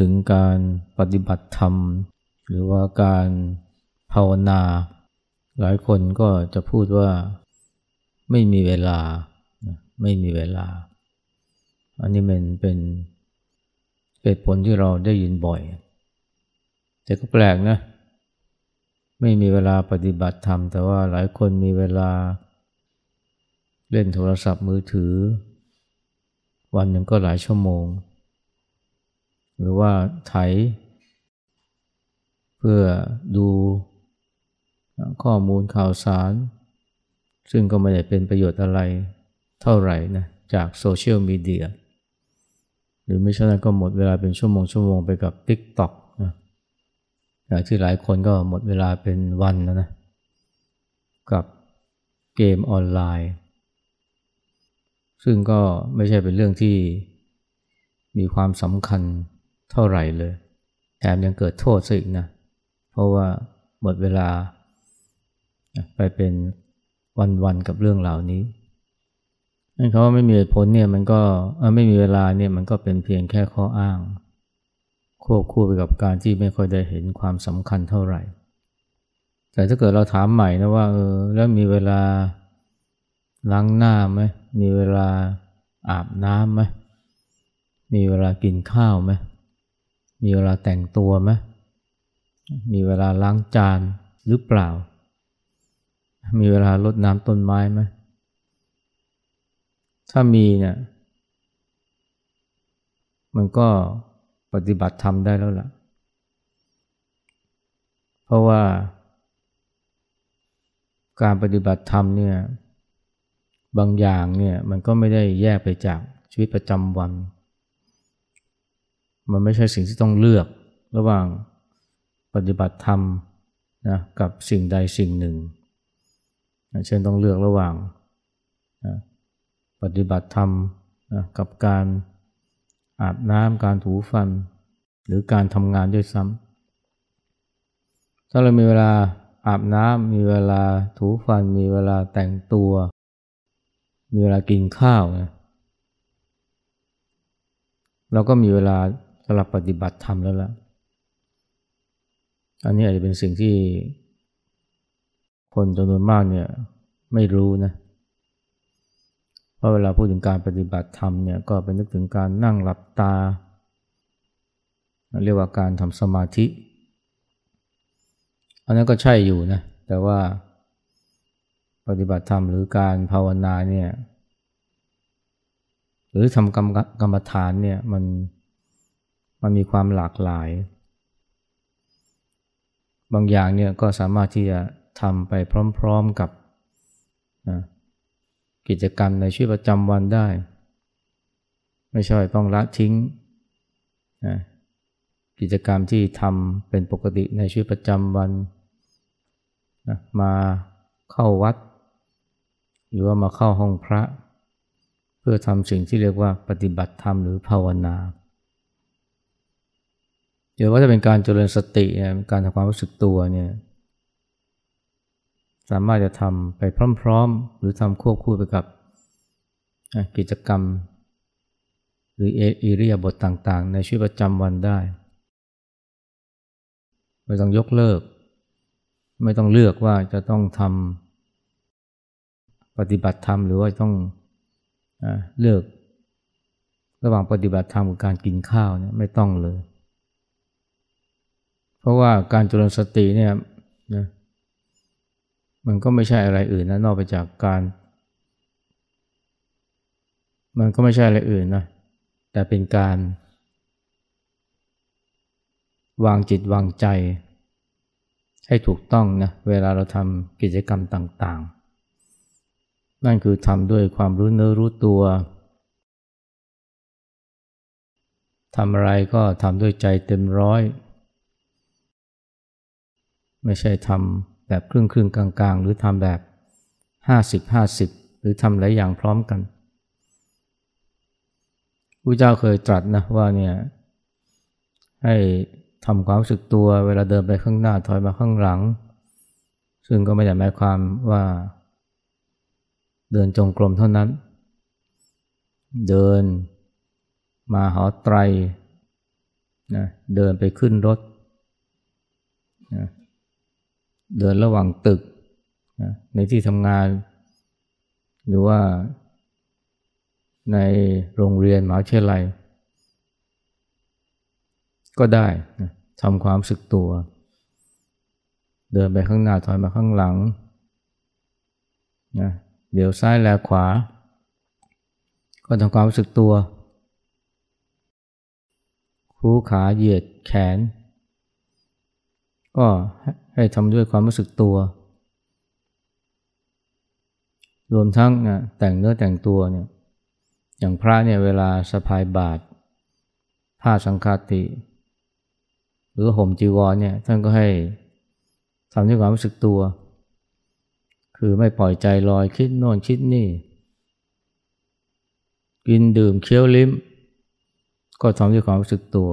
ถึงการปฏิบัติธรรม หรือว่าการภาวนา หลายคนก็จะพูดว่าไม่มีเวลา ไม่มีเวลา อันนี้มันเป็นเหตุผลที่เราได้ยินบ่อย แต่ก็แปลกนะ ไม่มีเวลาปฏิบัติธรรม แต่ว่าหลายคนมีเวลา เล่นโทรศัพท์มือถือ วันหนึ่งก็หลายชั่วโมง หรือว่าไถ เพื่อดูข้อมูลข่าวสาร ซึ่งก็ไม่ได้เป็นประโยชน์อะไรเท่าไหร่นะจากโซเชียลมีเดียหรือไม่ใช่นั้นก็หมดเวลาเป็นชั่วโมงชั่วโมงไปกับ TikTok นะอย่างที่หลายคนก็หมดเวลาเป็นวันแล้วนะกับเกมออนไลน์ ซึ่งก็ไม่ใช่เป็นเรื่องที่มีความสำคัญ เท่าไหร่เลย แถมยังเกิดโทษซะอีกนะ เพราะว่าหมดเวลา ไปเป็นวันๆกับเรื่องเหล่านี้นั่นเขาว่าไม่มีเหตุผลเนี่ยมันก็ไม่มีเวลาเนี่ยมันก็เป็นเพียงแค่ข้ออ้าง ควบคู่ไปกับการที่ไม่ค่อยได้เห็นความสำคัญเท่าไหร่ แต่ถ้าเกิดเราถามใหม่นะว่าเออแล้วมีเวลาล้างหน้าไหมมีเวลาอาบน้ำไหมมีเวลากินข้าวไหม มีเวลาแต่งตัวไหมมีเวลาล้างจานหรือเปล่า มีเวลารดน้ำต้นไม้ไหมถ้ามีเนี่ยมันก็ปฏิบัติธรรมได้แล้วล่ะ เพราะว่าการปฏิบัติธรรมเนี่ยบางอย่างเนี่ยมันก็ไม่ได้แยกไปจากชีวิตประจำวัน มันไม่ใช่สิ่งที่ต้องเลือกระหว่างปฏิบัติธรรมนะกับสิ่งใดสิ่งหนึ่งเช่นต้องเลือกระหว่างนะปฏิบัติธรรมนะกับการอาบน้ำการถูฟัน หรือการทำงานด้วยซ้ำถ้าเรามีเวลาอาบน้ำมีเวลาถูฟัน มีเวลาแต่งตัว มีเวลากินข้าวนะเราก็มีเวลา หรับปฏิบัติธรรมแล้วล่ะ อันนี้อาจจะเป็นสิ่งที่ คนจำนวนมากเนี่ยไม่รู้นะ เพราะเวลาพูดถึงการปฏิบัติธรรมเนี่ยก็เป็นนึกถึงการนั่งหลับตา เรียกว่าการทำสมาธิ อันนั้นก็ใช่อยู่นะ แต่ว่าปฏิบัติธรรมหรือการภาวนาเนี่ยหรือทำกรรมกรรมฐานเนี่ยมัน มันมีความหลากหลาย บางอย่างเนี่ยก็สามารถที่จะทำไปพร้อมๆกับนะกิจกรรมในชีวิตประจำวันได้ ไม่ใช่ต้องละทิ้งนะกิจกรรมที่ทำเป็นปกติในชีวิตประจำวันนะมาเข้าวัด หรือว่ามาเข้าห้องพระ เพื่อทำสิ่งที่เรียกว่าปฏิบัติธรรมหรือภาวนา ดี๋ยวว่าจะเป็นการเจริญสติการทำความรู้สึกตัวเนี่ยสามารถจะทำไปพร้อม ๆ หรือทำควบคู่ไปกับกิจกรรม หรือเอเรียบทต่างๆ ในชีวิตประจำวันได้ ไม่ต้องยกเลิก ไม่ต้องเลือกว่าจะต้องทำปฏิบัติธรรมหรือว่าต้องเลือก ระหว่างปฏิบัติธรรมกับการกินข้าวเนี่ยไม่ต้องเลย เพราะว่าการจุลสติเนี่ยนะมันก็ไม่ใช่อะไรอื่นนะนอกไปจากการ มันก็ไม่ใช่อะไรอื่นนะแต่เป็นการ วางจิตวางใจ ให้ถูกต้องนะเวลาเราทำกิจกรรมต่างๆ นั่นคือทำด้วยความรู้เนื้อรู้ตัวทำอะไรก็ทำด้วยใจเต็มร้อย ไม่ใช่ทำแบบครึ่งครึ่งกลางๆหรือทำแบบห้าสิบห้าสิบหรือทำหลายอย่างพร้อมกันพระเจ้าเคยตรัสนะว่าเนี่ยให้ทำความรู้สึกตัวเวลาเดินไปข้างหน้าถอยมาข้างหลัง ซึ่งก็ไม่ได้หมายความว่า เดินจงกรมเท่านั้น เดินมาหอไตรนะเดินไปขึ้นรถนะ เดินระหว่างตึกนะในที่ทำงาน หรือว่าในโรงเรียนมหาวิทยาลัย ก็ได้นะทำความสึกตัว เดินไปข้างหน้าถอยมาข้างหลังนะเดี๋ยวซ้ายแลขวา ก็ทำความรู้สึกตัวคู่ขาเหยียดแขน ก็ให้ทำด้วยความรู้สึกตัว รวมทั้งนะแต่งเนื้อแต่งตัวเนี่ยอย่างพระเนี่ยเวลาสะพายบาตรผ้าสังฆาติ หรือห่มจีวรเนี่ยท่านก็ให้ทำด้วยความรู้สึกตัว คือไม่ปล่อยใจลอยคิดโน่นคิดนี่ กินดื่มเคี้ยวลิ้ม ก็ทำด้วยความรู้สึกตัว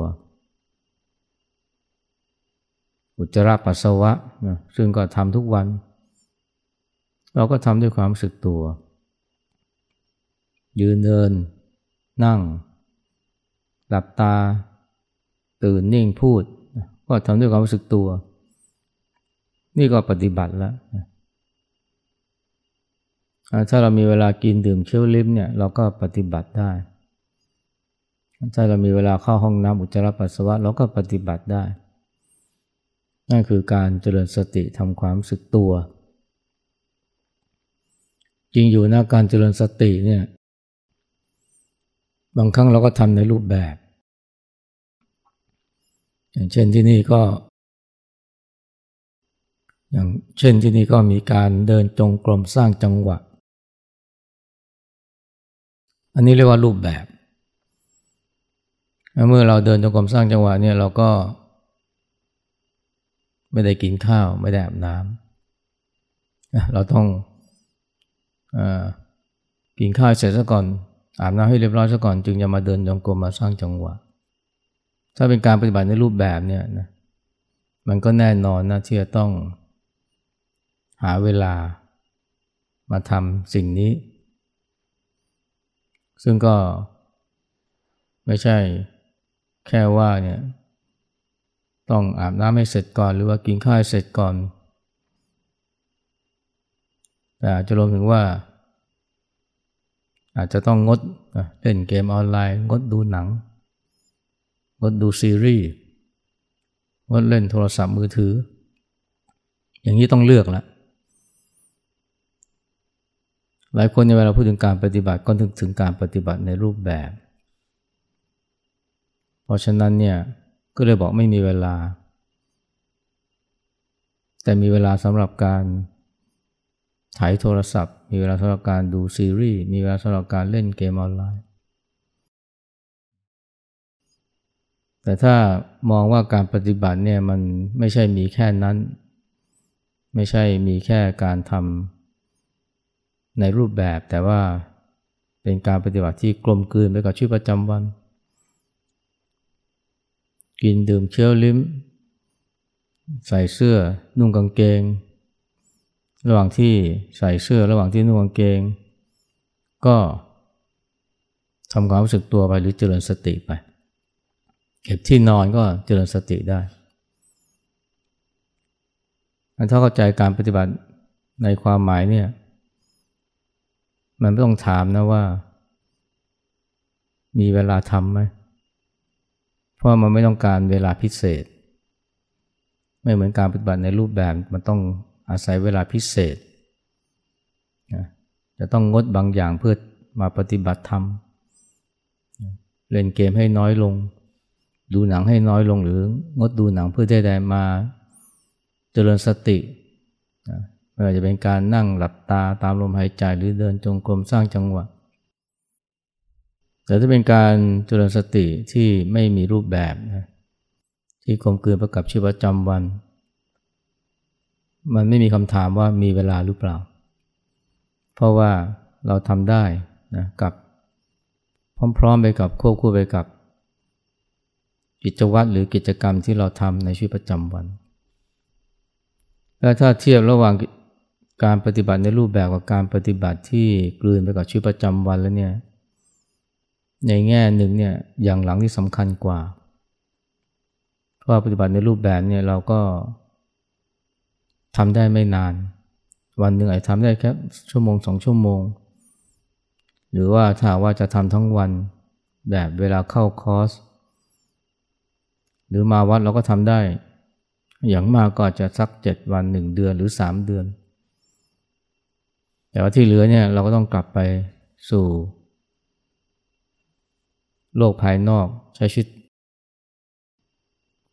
อุจจาระปัสสาวะนะซึ่งก็ทำทุกวัน เราก็ทำด้วยความรู้สึกตัว ยืนเดิน นั่ง หลับตา ตื่นนิ่งพูด ก็ทำด้วยความรู้สึกตัว นี่ก็ปฏิบัติแล้วถ้าเรามีเวลากินดื่มเคี้ยวลิ้มเนี่ยเราก็ปฏิบัติได้ ถ้าเรามีเวลาเข้าห้องน้ำอุจจาระปัสสาวะเราก็ปฏิบัติได้ นั่นคือการเจริญสติทำความสึกตัว จริงอยู่นะการเจริญสติเนี่ยบางครั้งเราก็ทำในรูปแบบ อย่างเช่นที่นี่ก็ อย่างเช่นที่นี่ก็มีการเดินจงกรมสร้างจังหวะ อันนี้เรียกว่ารูปแบบ เมื่อเราเดินจงกรมสร้างจังหวะเนี่ยเราก็ ไม่ได้กินข้าว ไม่ได้อาบน้ำเราต้องอกินข้าวเสร็จซะก่อน อาบน้ำให้เรียบร้อยซะก่อน จึงจะมาเดินจงกรมมาสร้างจังหวะ ถ้าเป็นการปฏิบัติในรูปแบบเนี่ยนะมันก็แน่นอนนะที่จะต้องหาเวลามาทำสิ่งนี้ ซึ่งก็ไม่ใช่แค่ว่าเนี่ย ต้องอาบน้ำให้เสร็จก่อน หรือว่ากินข้าวเสร็จก่อนแต่จะรวมถึงว่า อาจจะต้องงดเล่นเกมออนไลน์ งดดูหนัง งดดูซีรีส์ งดเล่นโทรศัพท์มือถือ อย่างนี้ต้องเลือกล้วหลายคนในเวลาพูดถึงการปฏิบัติก็ถึงถึงการปฏิบัติในรูปแบบ เพราะฉะนั้นเนี่ย ก็เลยบอกไม่มีเวลา แต่มีเวลาสำหรับการถ่ายโทรศัพท์ มีเวลาสำหรับการดูซีรีส์ มีเวลาสำหรับการเล่นเกมออนไลน์ แต่ถ้ามองว่าการปฏิบัติเนี่ยมันไม่ใช่มีแค่นั้น ไม่ใช่มีแค่การทำในรูปแบบแต่ว่าเป็นการปฏิบัติที่กลมกลืนไปกับชีวิตประจำวัน กินดื่มเชี่ยวลิ้ม ใส่เสื้อนุ่งกางเกง ระหว่างที่ใส่เสื้อระหว่างที่นุ่งกางเกง ก็ทำความรู้สึกตัวไปหรือเจริญสติไป เก็บที่นอนก็เจริญสติได้ถ้าเข้าใจการปฏิบัติในความหมายเนี่ย มันไม่ต้องถามนะว่า มีเวลาทำไหม เพราะมันไม่ต้องการเวลาพิเศษ ไม่เหมือนการปฏิบัติในรูปแบบมันต้องอาศัยเวลาพิเศษจะต้องงดบางอย่างเพื่อมาปฏิบัติธรรมเล่นเกมให้น้อยลง ดูหนังให้น้อยลงหรืองดดูหนังเพื่อได้ได้มาเจริญสติไม่ว่าจะเป็นการนั่งหลับตาตามลมหายใจหรือเดินจงกรมสร้างจังหวะ แต่ถ้าเป็นการเจริญสติที่ไม่มีรูปแบบนะที่กลมกลืนประกับชีวิตประจำวัน มันไม่มีคำถามว่ามีเวลาหรือเปล่า เพราะว่าเราทำได้นะกับพร้อมๆไปกับควบคู่ไปกับ กิจวัตรหรือกิจกรรมที่เราทำในชีวิตประจำวัน และถ้าเทียบระหว่างการปฏิบัติในรูปแบบกับการปฏิบัติที่กลืนไปกับชีวิตประจำวันแล้วเนี่ย ในแง่หนึ่งเนี่ยอย่างหลังที่สำคัญกว่าว่าปฏิบัติในรูปแบบเนี่ยเราก็ทำได้ไม่นาน วันหนึ่งอาจทำได้แค่ชั่วโมงสองชั่วโมง หรือว่าถ้าว่าจะทำทั้งวันแบบเวลาเข้าคอร์สหรือมาวัดเราก็ทำได้ อย่างมากก็จะสักเจ็ดวันหนึ่งเดือนหรือสามเดือน แต่ว่าที่เหลือเนี่ยเราก็ต้องกลับไปสู่ โลกภายนอกใช้ชีวิต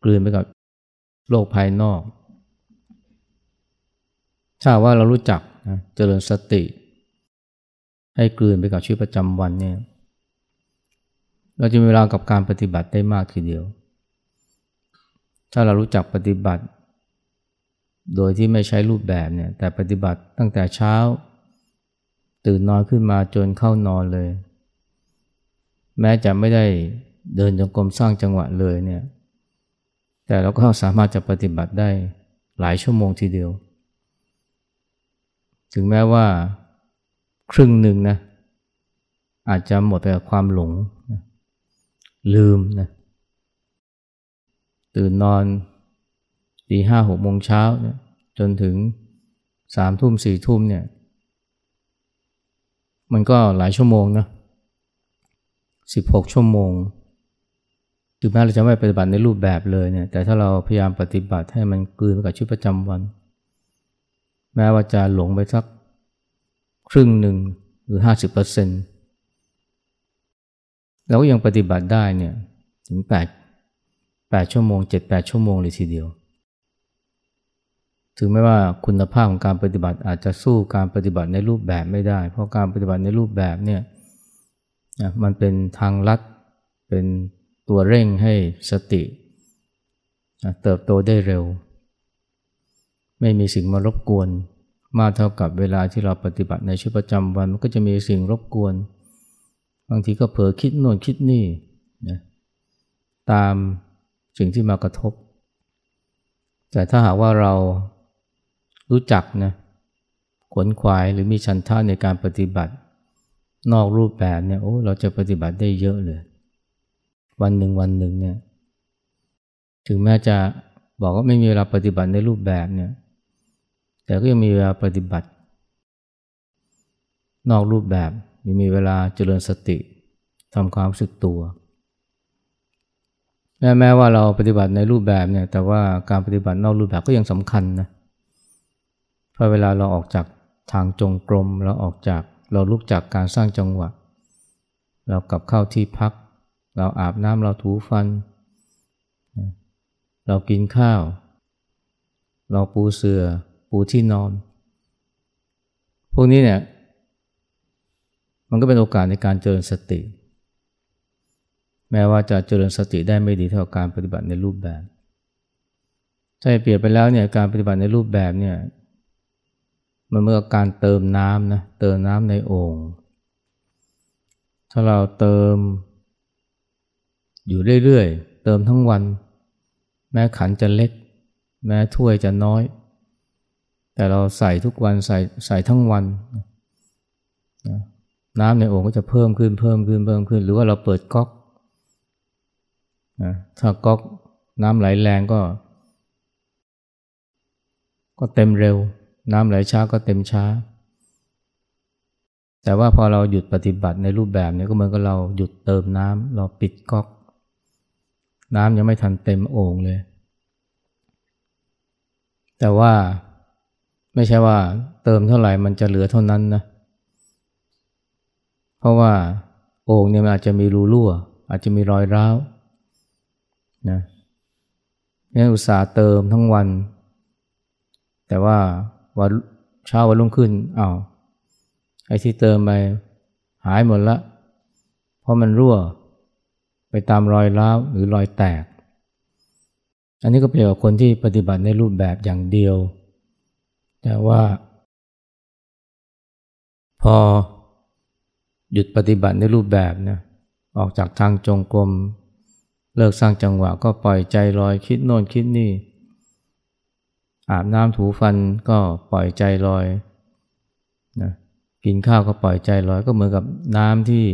กลืนไปกับโลกภายนอก ถ้าว่าเรารู้จักนะเจริญสติ ให้กลืนไปกับชีวิตประจำวันเนี่ยเราจะมีเวลากับการปฏิบัติได้มากทีเดียว ถ้าเรารู้จักปฏิบัติ โดยที่ไม่ใช้รูปแบบเนี่ย แต่ปฏิบัติตั้งแต่เช้า ตื่นนอนขึ้นมาจนเข้านอนเลย แม้จะไม่ได้เดินจงกรมสร้างจังหวะเลยเนี่ย แต่เราก็สามารถจะปฏิบัติได้หลายชั่วโมงทีเดียว ถึงแม้ว่าครึ่งหนึ่งนะอาจจะหมดไปกับความหลงนะลืมนะตื่นนอนตีห้าหกโมงเช้าเนี่ยจนถึงสามทุ่มสี่ทุ่มเนี่ย มันก็หลายชั่วโมงนะ สิบหกชั่วโมงถึงแม้เราจะไม่ปฏิบัติในรูปแบบเลยเนี่ย แต่ถ้าเราพยายามปฏิบัติให้มันกลืนกับชีวิตประจำวัน แม้ว่าจะหลงไปสักครึ่งหนึ่งหรือห้าสิบเปอร์เซ็นต์เราก็ยังปฏิบัติได้เนี่ยถึงแปดแปดชั่วโมงเจ็ดแปดชั่วโมงเลยทีเดียว ถึงแม้ว่าคุณภาพของการปฏิบัติอาจจะสู้การปฏิบัติในรูปแบบไม่ได้ เพราะการปฏิบัติในรูปแบบเนี่ย มันเป็นทางลัด เป็นตัวเร่งให้สติเติบโตได้เร็ว ไม่มีสิ่งมารบกวน มากเท่ากับเวลาที่เราปฏิบัติในชีวิตประจำวันมันก็จะมีสิ่งรบกวน บางทีก็เผลอคิดโน่นคิดนี่นะตามสิ่งที่มากระทบ แต่ถ้าหากว่าเรารู้จักนะขวนขวายหรือมีชันท่าในการปฏิบัติ นอกรูปแบบเนี่ยโอ้เราจะปฏิบัติได้เยอะเลย วันหนึ่งวันหนึ่งเนี่ยถึงแม้จะบอกว่าไม่มีเวลาปฏิบัติในรูปแบบเนี่ยแต่ก็ยังมีเวลาปฏิบัติ นอกรูปแบบมีเวลาเจริญสติทำความรู้สึกตัวแม้แม้ว่าเราปฏิบัติในรูปแบบเนี่ยแต่ว่าการปฏิบัตินอกรูปแบบก็ยังสำคัญนะเพราะเวลาเราออกจากทางจงกรมเราออกจาก เราลุกจากการสร้างจังหวะ เรากลับเข้าที่พัก เราอาบน้ำเราถูฟัน เรากินข้าว เราปูเสือ่อปูที่นอน พวกนี้เนี่ยมันก็เป็นโอกาสในการเจริญสติ แม้ว่าจะเจริญสติได้ไม่ดีเท่าการปฏิบัติในรูปแบบถ้าเปรียบไปแล้วเนี่ยการปฏิบัติในรูปแบบเนี่ย มันเมื่อการเติมน้ำนะเติมน้ำในโอ่งถ้าเราเติม อยู่เรื่อยๆ เติมทั้งวัน แม้ขันจะเล็ก แม้ถ้วยจะน้อย แต่เราใส่ทุกวันใส่ใส่ทั้งวันนะน้ำในโอ่งก็จะเพิ่มขึ้นเพิ่มขึ้นเพิ่มขึ้น หรือว่าเราเปิดก๊อกนะถ้าก๊อกน้ำไหลแรงก็ ก็เต็มเร็ว น้ำไหลช้าก็เต็มช้า แต่ว่าพอเราหยุดปฏิบัติในรูปแบบนี้ก็เหมือนกับเราหยุดเติมน้ำเราปิดก๊อก น้ำยังไม่ทันเต็มโอ่งเลย แต่ว่าไม่ใช่ว่าเติมเท่าไหร่มันจะเหลือเท่านั้นนะ เพราะว่าโอ่งเนี่ยมันอาจจะมีรูรั่ว อาจจะมีรอยร้าวนะนี่อุตส่าห์เติมทั้งวัน แต่ว่า วันเช้าวันรุ่งขึ้นอา้าวไอ้ที่เติมไปหายหมดละ เพราะมันรั่ว ไปตามรอยร้าวหรือรอยแตก อันนี้ก็เปรียบกับคนที่ปฏิบัติในรูปแบบอย่างเดียว แต่ว่า พอหยุดปฏิบัติในรูปแบบนะออกจากทางจงกรมเลิกสร้างจังหวะก็ปล่อยใจลอยคิดโน่นคิดนี่ อาบน้ำถูฟันก็ปล่อยใจลอยนะกินข้าวก็ปล่อยใจลอยก็เหมือนกับน้ำที่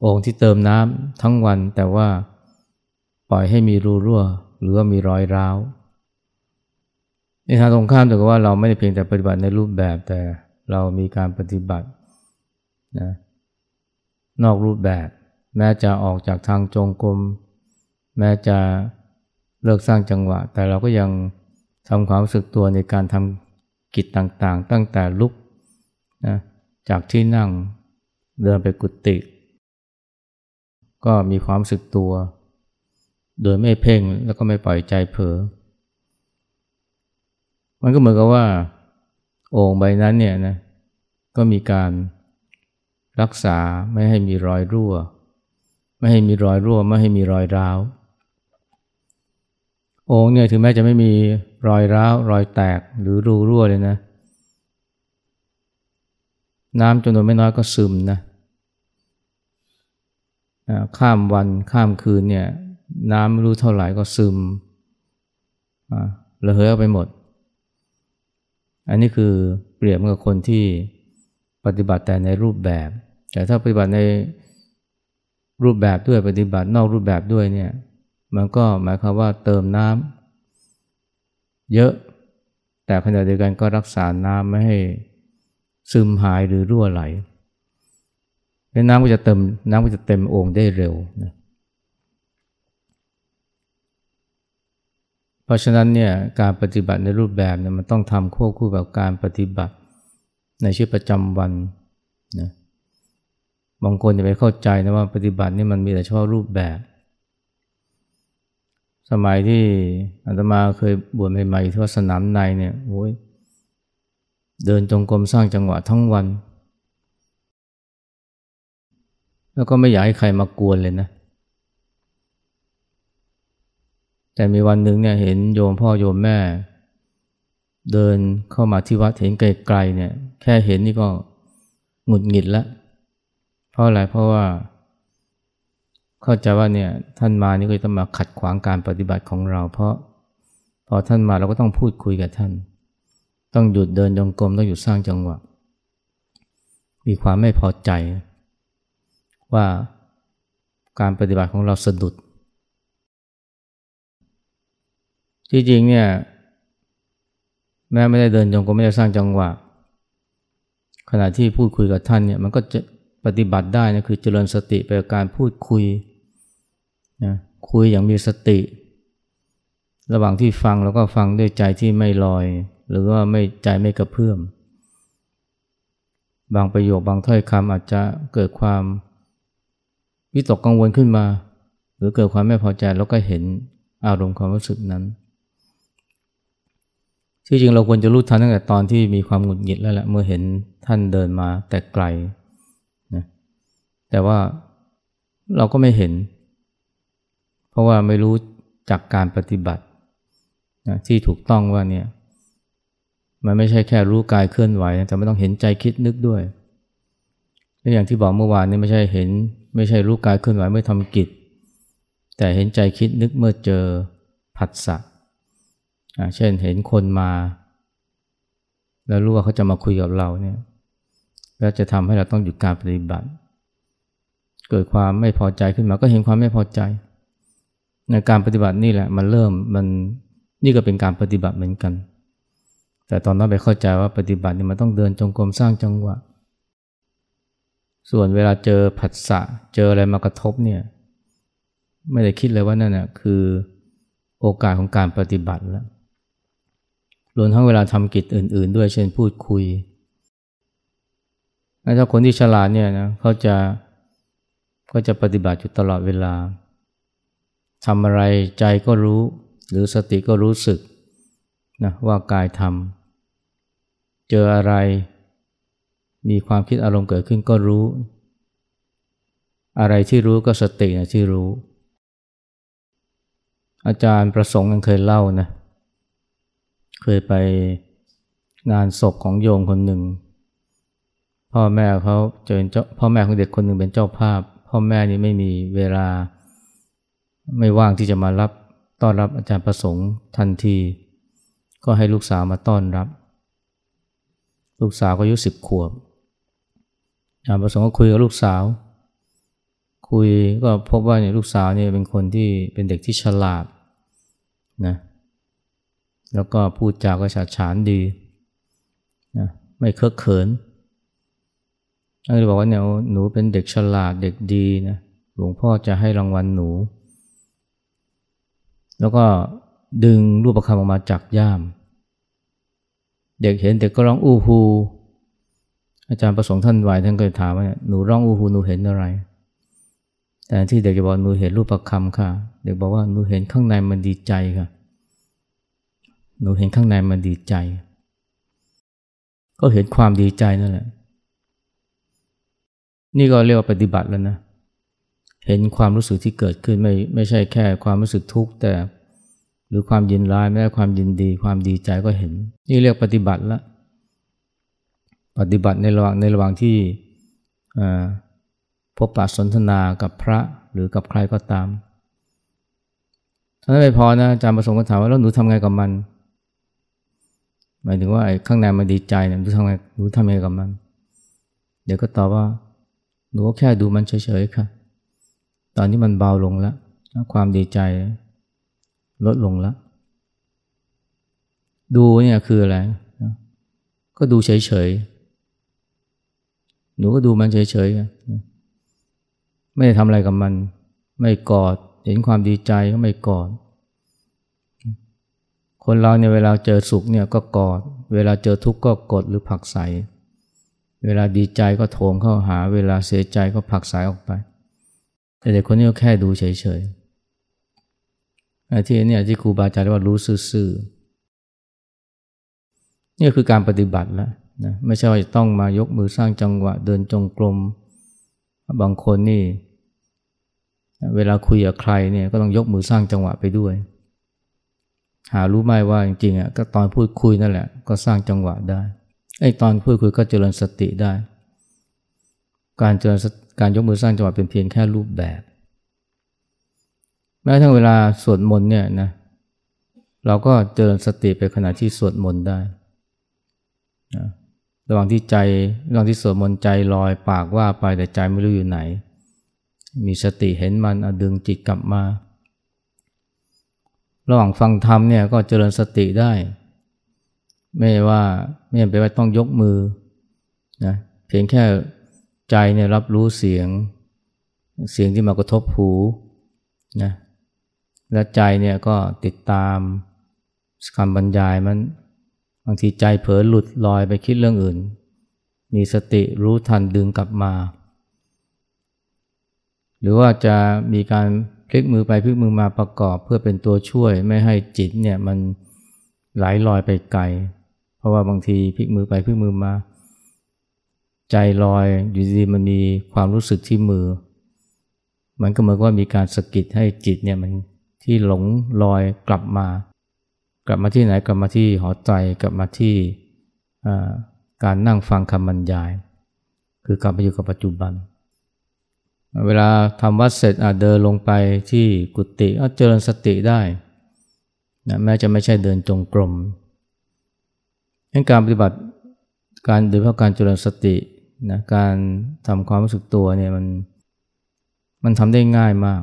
โอ่งที่เติมน้ำทั้งวัน แต่ว่าปล่อยให้มีรูรั่ว หรือว่ามีรอยร้าวในทางตรงข้ามแต่ว่าเราไม่ได้เพียงแต่ปฏิบัติในรูปแบบแต่เรามีการปฏิบัตินะนอกรูปแบบ แม้จะออกจากทางจงกรมแม้จะ เลิกสร้างจังหวะ แต่เราก็ยังทำความรู้สึกตัวในการทำกิจต่างๆ ตั้งแต่ลุกนะจากที่นั่งเดินไปกุฏิก็มีความรู้สึกตัว โดยไม่เพ่งแล้วก็ไม่ปล่อยใจเผลอมันก็เหมือนกับว่า โอ่งใบนั้นเนี่ยนะก็มีการรักษาไม่ให้มีรอยรั่ว ไม่ให้มีรอยรั่ว ไม่ให้มีรอยร้าว โอ่งเนี่ยถึงแม้จะไม่มีรอยร้าว รอยแตกหรือรูรั่วเลยนะ น้ำจำนวนไม่น้อยก็ซึมนะข้ามวันข้ามคืนเนี่ย น้ำไม่รู้เท่าไหร่ก็ซึมระเหยไปหมด อันนี้คือเปรียบกับคนที่ปฏิบัติแต่ในรูปแบบ แต่ถ้าปฏิบัติในรูปแบบด้วยปฏิบัตินอกรูปแบบด้วยเนี่ย มันก็หมายความว่าเติมน้ำเยอะ แต่ขณะเดียวกันก็รักษาน้ำไม่ให้ซึมหายหรือรั่วไหลแล้วน้ำก็จะเต็มน้ำก็จะเต็มโอ่งได้เร็วนะเพราะฉะนั้นเนี่ยการปฏิบัติในรูปแบบเนี่ยมันต้องทำควบคู่กับการปฏิบัติในชีวิตประจำวันนะบางคนจะไปเข้าใจนะว่าปฏิบัตินี่มันมีแต่เฉพาะรูปแบบ สมัยที่อาตมาเคยบวชใหม่ๆที่วัดสนามในเนี่ยโอ้ยเดินจงกรมสร้างจังหวะทั้งวัน แล้วก็ไม่อยากให้ใครมากวนเลยนะ แต่มีวันหนึ่งเนี่ยเห็นโยมพ่อโยมแม่ เดินเข้ามาที่วัดเห็นไกลๆเนี่ย แค่เห็นนี่ก็หงุดหงิดแล้วเพราะอะไรเพราะว่า เข้าใจว่าเนี่ยท่านมานี่ก็ต้องมาขัดขวางการปฏิบัติของเรา เพราะพอท่านมาเราก็ต้องพูดคุยกับท่าน ต้องหยุดเดินจงกรมต้องหยุดสร้างจังหวะ มีความไม่พอใจ ว่าการปฏิบัติของเราสะดุดจริงๆเนี่ยแม้ไม่ได้เดินจงกรมไม่ได้สร้างจังหวะ ขณะที่พูดคุยกับท่านเนี่ยมันก็จะปฏิบัติได้นะคือเจริญสติไปกับการพูดคุย นะคุยอย่างมีสติ ระหว่างที่ฟังแล้วก็ฟังด้วยใจที่ไม่ลอย หรือว่าไม่ใจไม่กระเพื่อม บางประโยคบางถ้อยคำอาจจะเกิดความวิตกกังวลขึ้นมา หรือเกิดความไม่พอใจแล้วก็เห็นอารมณ์ความรู้สึกนั้นที่จริงเราควรจะรู้ทันตั้งแต่ตอนที่มีความหงุดหงิดแล้วแหละเมื่อเห็นท่านเดินมาแต่ไกลนะแต่ว่าเราก็ไม่เห็น เพราะว่าไม่รู้จากการปฏิบัตินะที่ถูกต้องว่าเนี่ยมันไม่ใช่แค่รู้กายเคลื่อนไหว แต่ไม่ต้องเห็นใจคิดนึกด้วยและอย่างที่บอกเมื่อวานนี้ไม่ใช่เห็น ไม่ใช่รู้กายเคลื่อนไหวเมื่อทำกิจ แต่เห็นใจคิดนึกเมื่อเจอผัสสะเช่นเห็นคนมา แล้วรู้ว่าเขาจะมาคุยกับเราเนี่ยแล้วจะทำให้เราต้องหยุดการปฏิบัติ เกิดความไม่พอใจขึ้นมาก็เห็นความไม่พอใจ ในการปฏิบัตินี่แหละมันเริ่มมันนี่ก็เป็นการปฏิบัติเหมือนกัน แต่ตอนนั้นไปเข้าใจว่าปฏิบัตินี่มันต้องเดินจงกรมสร้างจังหวะ ส่วนเวลาเจอผัสสะเจออะไรมากระทบเนี่ยไม่ได้คิดเลยว่านั่นน่ะคือโอกาสของการปฏิบัติแล้วรวมทั้งเวลาทำกิจอื่น ๆ ด้วยเช่นพูดคุยถ้าคนที่ฉลาดเนี่ยนะเขาจะก็จะปฏิบัติอยู่ตลอดเวลา ทำอะไรใจก็รู้ หรือสติก็รู้สึกนะว่ากายทำเจออะไร มีความคิดอารมณ์เกิดขึ้นก็รู้ อะไรที่รู้ก็สตินะที่รู้ อาจารย์ประสงค์ยังเคยเล่านะเคยไปงานศพของโยมคนหนึ่ง พ่อแม่เขาเจอเจ้าพ่อแม่ของเด็กคนหนึ่งเป็นเจ้าภาพ พ่อแม่นี่ไม่มีเวลา ไม่ว่างที่จะมารับต้อนรับอาจารย์ประสงค์ทันที ก็ให้ลูกสาวมาต้อนรับ ลูกสาวก็อายุสิบขวบอาจารย์ประสงค์ก็คุยกับลูกสาว คุยก็พบว่าเนี่ยลูกสาวเนี่ยเป็นคนที่เป็นเด็กที่ฉลาดนะแล้วก็พูดจาก็ฉาฉานดีนะไม่เคอะเขินก็เลยบอกว่าเนี่ยหนูเป็นเด็กฉลาดเด็กดีนะหลวงพ่อจะให้รางวัลหนู แล้วก็ดึงรูปประคำออกมาจากย่าม เด็กเห็นเด็กก็ร้องอู้ฮูอาจารย์ประสงค์ท่านไหวท่านก็ถามว่าหนูร้องอู้ฮูหนูเห็นอะไร แต่ที่เด็กจะบอกหนูเห็นรูปประคำค่ะ เด็กบอกว่าหนูเห็นข้างในมันดีใจค่ะ หนูเห็นข้างในมันดีใจ ก็เห็นความดีใจนั่นแหละ นี่ก็เรียกว่าปฏิบัติแล้วนะเเห็นความรู้สึกที่เกิดขึ้นไม่ไม่ใช่แค่ความรู้สึกทุกข์แต่ หรือความยินร้ายแม้ความยินดี ความดีใจก็เห็น นี่เรียกปฏิบัติละ ปฏิบัติในระหว่างในระหว่างที่พบปะสนทนากับพระหรือกับใครก็ตามท่านไม่พอนะอาจารย์ประสงค์ก็ถามว่าแล้วหนูทำไงกับมัน หมายถึงว่าไอ้ข้างในมันดีใจเนี่ยหนูทำไงหนูทำไงกับมัน เดี๋ยวก็ตอบว่า หนูก็แค่ดูมันเฉยๆค่ะ ตอนนี้มันเบาลงแล้ว ความดีใจลดลงแล้ว ดูเนี่ยคืออะไร ก็ดูเฉยๆ หนูก็ดูมันเฉยๆ ไม่ได้ทำอะไรกับมัน ไม่กอด เห็นความดีใจก็ไม่กอด คนเราเนี่ยเวลาเจอสุขเนี่ยก็กอด เวลาเจอทุกข์ก็กดหรือผักใส เวลาดีใจก็โถมเข้าหา เวลาเสียใจก็ผักสายออกไป แต่เด็กคนนี้ก็แค่ดูเฉยๆที่นี่ที่ครูบาอาจารย์เรียกว่ารู้ซื่อๆนี่คือการปฏิบัติแล้วนะไม่ใช่ว่าจะต้องมายกมือสร้างจังหวะเดินจงกรมบางคนนี่ เวลาคุยกับใครเนี่ยก็ต้องยกมือสร้างจังหวะไปด้วย หารู้ไหมว่าจริงๆอะก็ตอนพูดคุยนั่นแหละ ก็สร้างจังหวะได้ไอ้ตอนพูดคุยก็เจริญสติได้ การเจริญ การยกมือสร้างจังหวะเป็นเพียงแค่รูปแบบ แม้ทั้งเวลาสวดมนต์เนี่ยนะเราก็เจริญสติไปขณะที่สวดมนต์ได้นะระหว่างที่ใจระหว่างที่สวดมนต์ใจลอยปากว่าไปแต่ใจไม่รู้อยู่ไหน มีสติเห็นมันดึงจิตกลับมา ระหว่างฟังธรรมเนี่ยก็เจริญสติได้ ไม่ว่าไม่จำเป็นว่าต้องยกมือนะเพียงแค่ ใจเนี่ยรับรู้เสียง เสียงที่มากระทบหูนะและใจเนี่ยก็ติดตามคำบรรยายมันบางทีใจเผลอหลุดลอยไปคิดเรื่องอื่น มีสติรู้ทันดึงกลับมา หรือว่าจะมีการพลิกมือไปพลิกมือมาประกอบเพื่อเป็นตัวช่วยไม่ให้จิตเนี่ยมันไหลลอยไปไกล เพราะว่าบางทีพลิกมือไปพลิกมือมา ใจลอยอยู่ดีมันมีความรู้สึกที่มือ มันก็เหมือนว่ามีการสะกิดให้จิตเนี่ยมันที่หลงลอยกลับมา กลับมาที่ไหนกลับมาที่หอใจกลับมาที่การนั่งฟังคำบรรยาย คือกลับมาอยู่กับปัจจุบัน เวลาทำวัดเสร็จเดินลงไปที่กุฏิก็เจริญสติได้นะแม้จะไม่ใช่เดินจงกรมการปฏิบัติการโดยเฉพาะการเจริญสติ นะการทำความรู้สึกตัวเนี่ยมันมันทำได้ง่ายมาก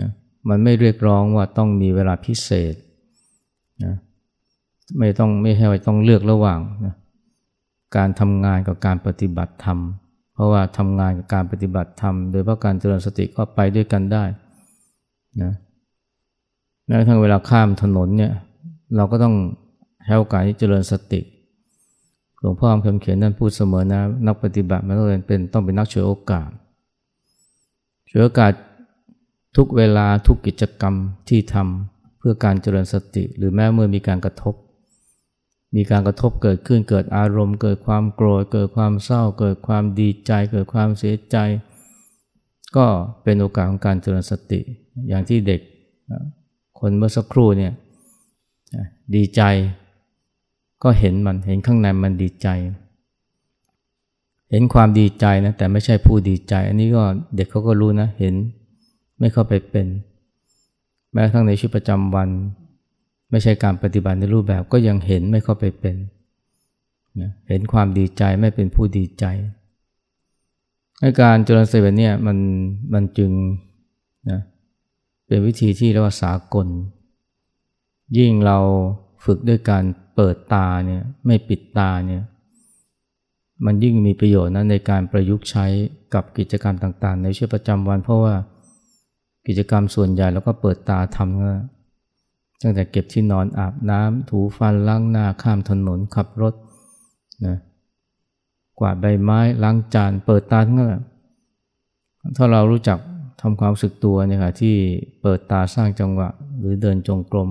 นะมันไม่เรียกร้องว่าต้องมีเวลาพิเศษนะไม่ต้องไม่ใช่ว่าต้องเลือกระหว่างนะการทำงานกับการปฏิบัติธรรม เพราะว่าทำงานกับการปฏิบัติธรรม โดยเพราะการเจริญสติก็ไปด้วยกันได้นะแม้กระทั่งเวลาข้ามถนนเนี่ยเราก็ต้องใช้โอกาสที่เจริญสติ หลวงพ่อคำเขียนนั่นพูดเสมอนะ นักปฏิบัติมันต้องเป็นต้องเป็นนักเฉวยโอกาสเฉวยโอกาสทุกเวลาทุกกิจกรรมที่ทำเพื่อการเจริญสติ หรือแม้เมื่อมีการกระทบ มีการกระทบเกิดขึ้นเกิดอารมณ์ เกิดความโกรธเกิดความเศร้า เกิดความดีใจ เกิดความเสียใจ ก็เป็นโอกาสของการเจริญสติ อย่างที่เด็กคนเมื่อสักครู่เนี่ยดีใจ ก็เห็นมันเห็นข้างในมันดีใจ เห็นความดีใจนะแต่ไม่ใช่ผู้ดีใจ อันนี้ก็เด็กเขาก็รู้นะเห็นไม่เข้าไปเป็น แม้ทั้งในชีวิตประจำวัน ไม่ใช่การปฏิบัติในรูปแบบก็ยังเห็นไม่เข้าไปเป็นเห็นความดีใจไม่เป็นผู้ดีใจให้การเจริญสติแบบนี้มันมันจึงนะเป็นวิธีที่เรียกว่าสากล ยิ่งเรา ฝึกด้วยการเปิดตาเนี่ยไม่ปิดตาเนี่ยมันยิ่งมีประโยชน์นะในการประยุกต์ใช้กับกิจกรรมต่างๆ ในชีวิตประจำวัน เพราะว่ากิจกรรมส่วนใหญ่เราก็เปิดตาทำก็ตั้งแต่เก็บที่นอนอาบน้ำถูฟันล้างหน้าข้ามถนนขับรถนะกวาดใบไม้ล้างจานเปิดตาทั้งนั้นถ้าเรารู้จักทำความสึกตัวเนี่ยค่ะที่เปิดตาสร้างจังหวะ หรือเดินจงกรม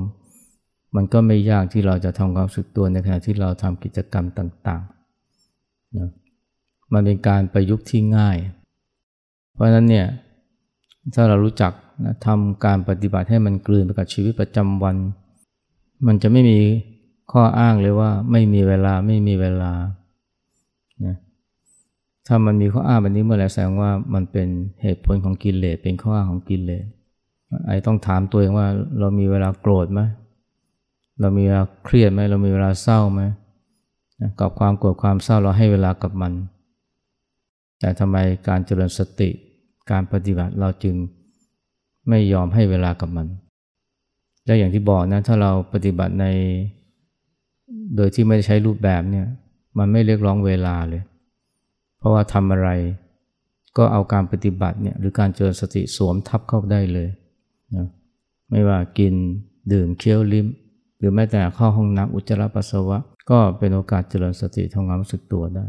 มันก็ไม่ยากที่เราจะทำความสึกตัวในขณะที่เราทำกิจกรรมต่างๆนะมันเป็นการประยุกต์ที่ง่าย เพราะฉะนั้นเนี่ยถ้าเรารู้จักนะทำการปฏิบัติให้มันกลืนไปกับชีวิตประจำวัน มันจะไม่มีข้ออ้างเลยว่าไม่มีเวลาไม่มีเวลานะถ้ามันมีข้ออ้างแบบนี้เมื่อไหร่แสดงว่ามันเป็นเหตุผลของกิเลสเป็นข้ออ้างของกิเลสไอ้ต้องถามตัวเองว่าเรามีเวลาโกรธไหม เรามีเวลาเครียดไหมเรามีเวลาเศร้าไหมกับความโกรธความเศร้าเราให้เวลากับมัน แต่ทำไมการเจริญสติการปฏิบัติเราจึงไม่ยอมให้เวลากับมัน และอย่างที่บอกนะถ้าเราปฏิบัติใน โดยที่ไม่ใช้รูปแบบเนี่ยมันไม่เรียกร้องเวลาเลย เพราะว่าทำอะไรก็เอาการปฏิบัติเนี่ยหรือการเจริญสติสวมทับเข้าได้เลยนะไม่ว่ากินดื่มเคี้ยวลิ้ม หรือแม้แต่เข้าห้องน้ำอุจจาระปัสสาวะ ก็เป็นโอกาสเจริญสติทำงานรู้สึกตัวได้